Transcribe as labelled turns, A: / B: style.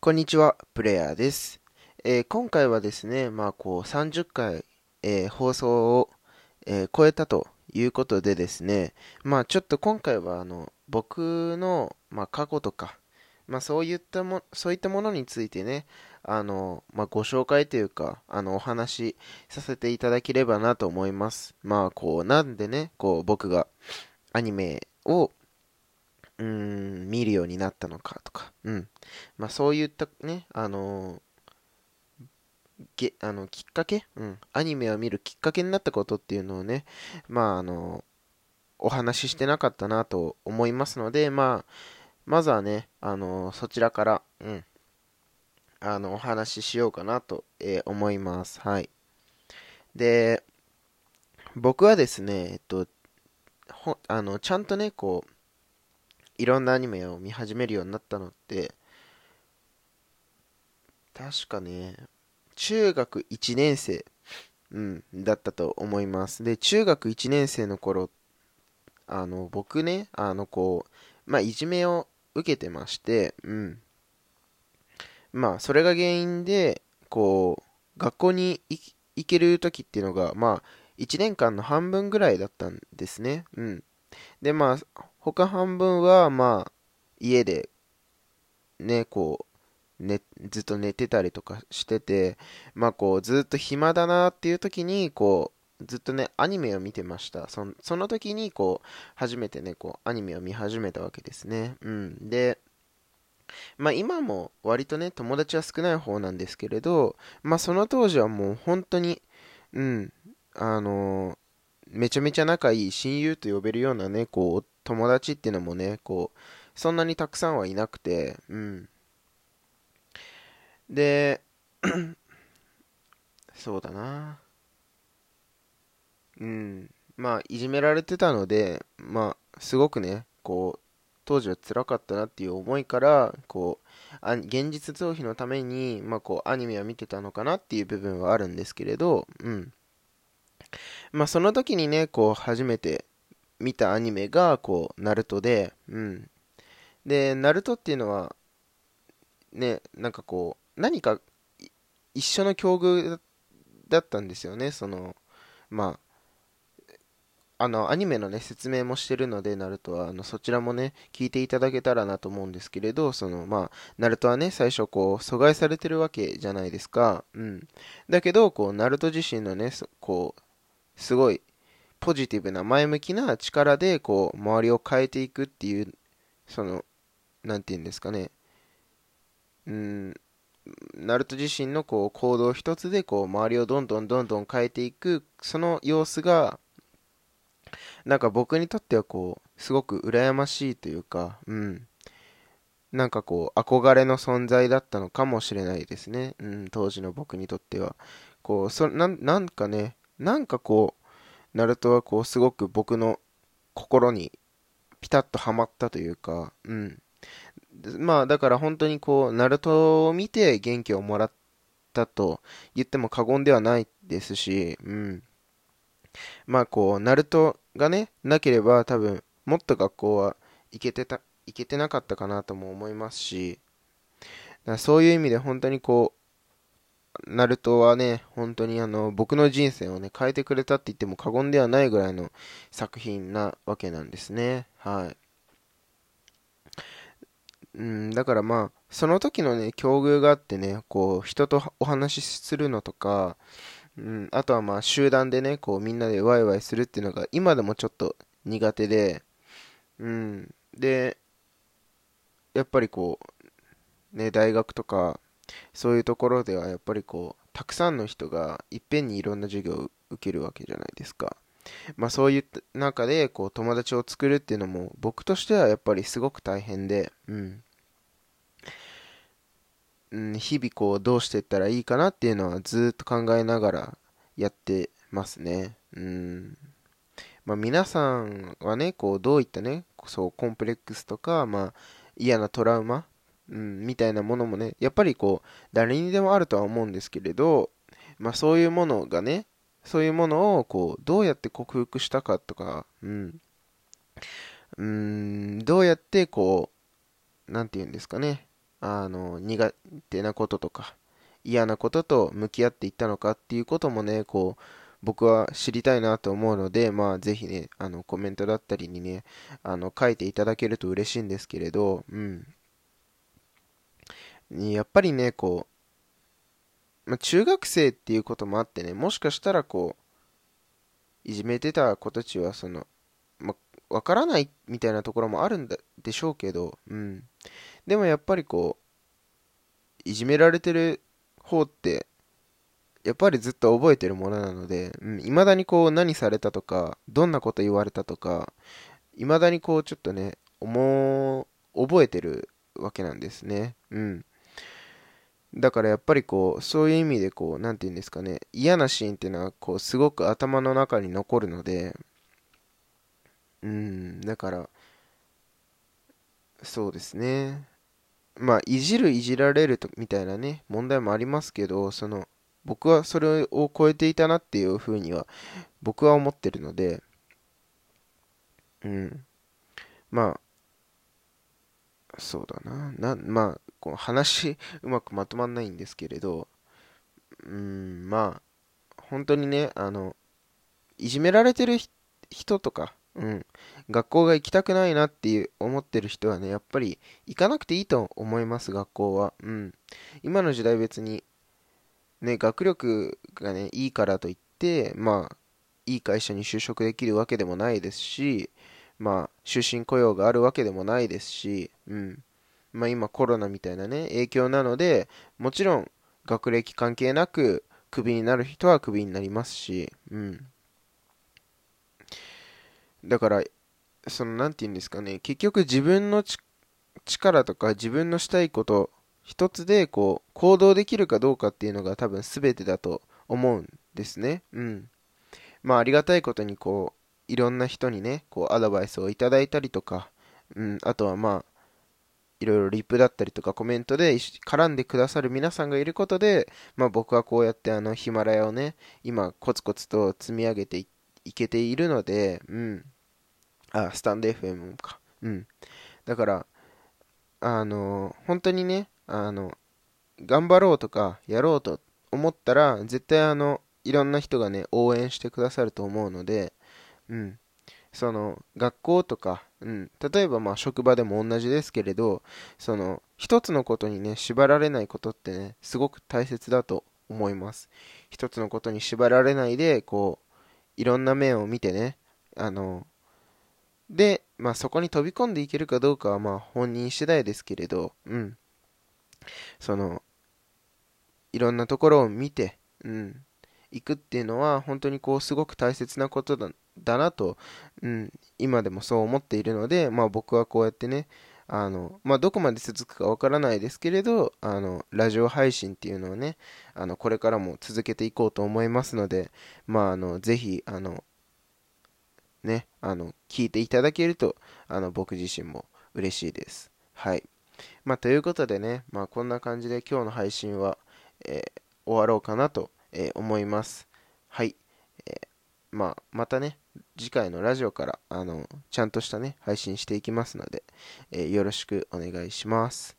A: こんにちは、プレイヤーです。えー、今回はですね、まあこう30回、えー、放送を、えー、超えたということでですね、まあちょっと今回はあの僕の、まあ、過去とか、まあそういったもそういったものについてね、あの、まあ、ご紹介というか、あの、お話しさせていただければなと思います。まあこう、なんでね、こう僕がアニメをうん、見るようになったのかとか、うん。まあそういったね、あのげあのきっかけ、うん、アニメを見るきっかけになったことっていうのをね、まああの、お話ししてなかったなと思いますので、まあ、まずはね、あの、そちらから、うん、あの、お話ししようかなと、えー、思います。はい。で、僕はですね、えっと、ほあの、ちゃんとね、こう、いろんなアニメを見始めるようになったのって、確かね、中学1年生、うん、だったと思います。で、中学1年生の頃、あの、僕ね、あの、こう、まあ、いじめを受けてまして、うん。まあ、それが原因で、こう、学校に行ける時っていうのが、まあ、1年間の半分ぐらいだったんですね。うん。で、まあ、他半分は、まあ、家で、ね、こう、ね、ずっと寝てたりとかしてて、まあこう、ずっと暇だなっていう時に、こう、ずっとね、アニメを見てました。そのその時に、こう、初めてね、こう、アニメを見始めたわけですね。うん。で、まあ今も割とね、友達は少ない方なんですけれど、まあその当時はもう本当に、うん、あのー、めちゃめちゃ仲いい親友と呼べるようなね、こう、友達っていうのもね、こう、そんなにたくさんはいなくて、うん。で、そうだな。うん。まあ、いじめられてたので、まあ、すごくね、こう、当時は辛かったなっていう思いから、こう、あ現実逃避のために、まあ、こう、アニメは見てたのかなっていう部分はあるんですけれど、うん。まあ、その時にね、こう、初めて、見たアニメが、こう、ナルトで、うん。で、ナルトっていうのは、ね、なんかこう、何か一緒の境遇だったんですよね、その、まあ、あの、アニメのね、説明もしてるので、ナルトは、あの、そちらもね、聞いていただけたらなと思うんですけれど、その、まあ、ナルトはね、最初、こう、阻害されてるわけじゃないですか。うん。だけど、こう、ナルト自身のね、こう、すごい、ポジティブな前向きな力でこう周りを変えていくっていうその何て言うんですかね。うんナルト自身のこう行動一つでこう周りをどんどんどんどん変えていくその様子がなんか僕にとってはこうすごく羨ましいというかうん。なんかこう憧れの存在だったのかもしれないですね、うん、当時の僕にとっては。こうそななんかねなんかこうナルトはこうすごく僕の心にピタッとはまったというか、うん。まあだから本当にこう、ナルトを見て元気をもらったと言っても過言ではないですし、うん。まあこう、ナルトがね、なければ多分もっと学校は行けてた、行けてなかったかなとも思いますし、だそういう意味で本当にこう、ナルトはね、本当にあの、僕の人生をね、変えてくれたって言っても過言ではないぐらいの作品なわけなんですね。はい。うん、だからまあ、その時のね、境遇があってね、こう、人とお話しするのとか、うん、あとはまあ、集団でね、こう、みんなでワイワイするっていうのが、今でもちょっと苦手で、うん、で、やっぱりこう、ね、大学とか、そういうところではやっぱりこう、たくさんの人がいっぺんにいろんな授業を受けるわけじゃないですか。まあそういう中でこう友達を作るっていうのも僕としてはやっぱりすごく大変で、うん。日々こうどうしていったらいいかなっていうのはずっと考えながらやってますね。うん。まあ皆さんはね、こうどういったね、そうコンプレックスとか、まあ嫌なトラウマうん、みたいなものもね、やっぱりこう、誰にでもあるとは思うんですけれど、まあそういうものがね、そういうものをこう、どうやって克服したかとか、うん、うん、どうやってこう、なんて言うんですかね、あの、苦手なこととか、嫌なことと向き合っていったのかっていうこともね、こう、僕は知りたいなと思うので、まあ、ぜひね、あの、コメントだったりにね、あの、書いていただけると嬉しいんですけれど、うん。やっぱりね、こう、まあ、中学生っていうこともあってね、もしかしたらこう、いじめてた子たちは、その、ま、わからないみたいなところもあるんだでしょうけど、うん。でもやっぱりこう、いじめられてる方って、やっぱりずっと覚えてるものなので、うん、未だにこう何されたとか、どんなこと言われたとか、未だにこうちょっとね、思う、覚えてるわけなんですね。うん。だからやっぱりこう、そういう意味でこう、なんて言うんですかね、嫌なシーンっていうのはこう、すごく頭の中に残るので、うん、だから、そうですね。まあ、いじる、いじられるとみたいなね、問題もありますけど、その、僕はそれを超えていたなっていうふうには僕は思ってるので、うん。まあ、そうだな。な、まあ、この話うまくまとまんないんですけれど、うん、まあ、本当にね、あの、いじめられてる人とか、うん、学校が行きたくないなっていう思ってる人はね、やっぱり行かなくていいと思います、学校は。うん。今の時代別にね、学力がね、いいからといって、まあ、いい会社に就職できるわけでもないですし、まあ、終身雇用があるわけでもないですし、うん。まあ今コロナみたいなね、影響なので、もちろん学歴関係なく、クビになる人はクビになりますし、うん。だから、その、なんて言うんですかね、結局自分の力とか自分のしたいこと一つでこう行動できるかどうかっていうのが多分全てだと思うんですね。うん。まあありがたいことにこういろんな人にね、こうアドバイスをいただいたりとか、うん、あとはまあいろいろリップだったりとかコメントで絡んでくださる皆さんがいることで、まあ僕はこうやってあのヒマラヤをね、今コツコツと積み上げていけているので、うん。あ、スタンド FM か。うん。だから、あの本当にね、あの、頑張ろうとか、やろうと思ったら、絶対あの、いろんな人がね、応援してくださると思うので、うん。その、学校とか、うん。例えばまあ職場でも同じですけれど、その、一つのことにね、縛られないことってね、すごく大切だと思います。一つのことに縛られないで、こう、いろんな面を見てね、あの、で、まあそこに飛び込んでいけるかどうかはまあ本人次第ですけれど、うん。その、いろんなところを見て、うん、行くっていうのは、本当にこう、すごく大切なことだだなと、うん、今でもそう思っているので、まあ僕はこうやってね、あの、まあ、どこまで続くかわからないですけれど、あの、ラジオ配信っていうのをね、あの、これからも続けていこうと思いますので、まあ、あの、ぜひ、あの、ね、あの、聞いていただけると、あの、僕自身も嬉しいです。はい。まあ、ということでね、まあ、こんな感じで今日の配信は、えー、終わろうかなと、えー、思います。はい。えー、まあ、またね、次回のラジオから、あの、ちゃんとしたね、配信していきますので、えよろしくお願いします。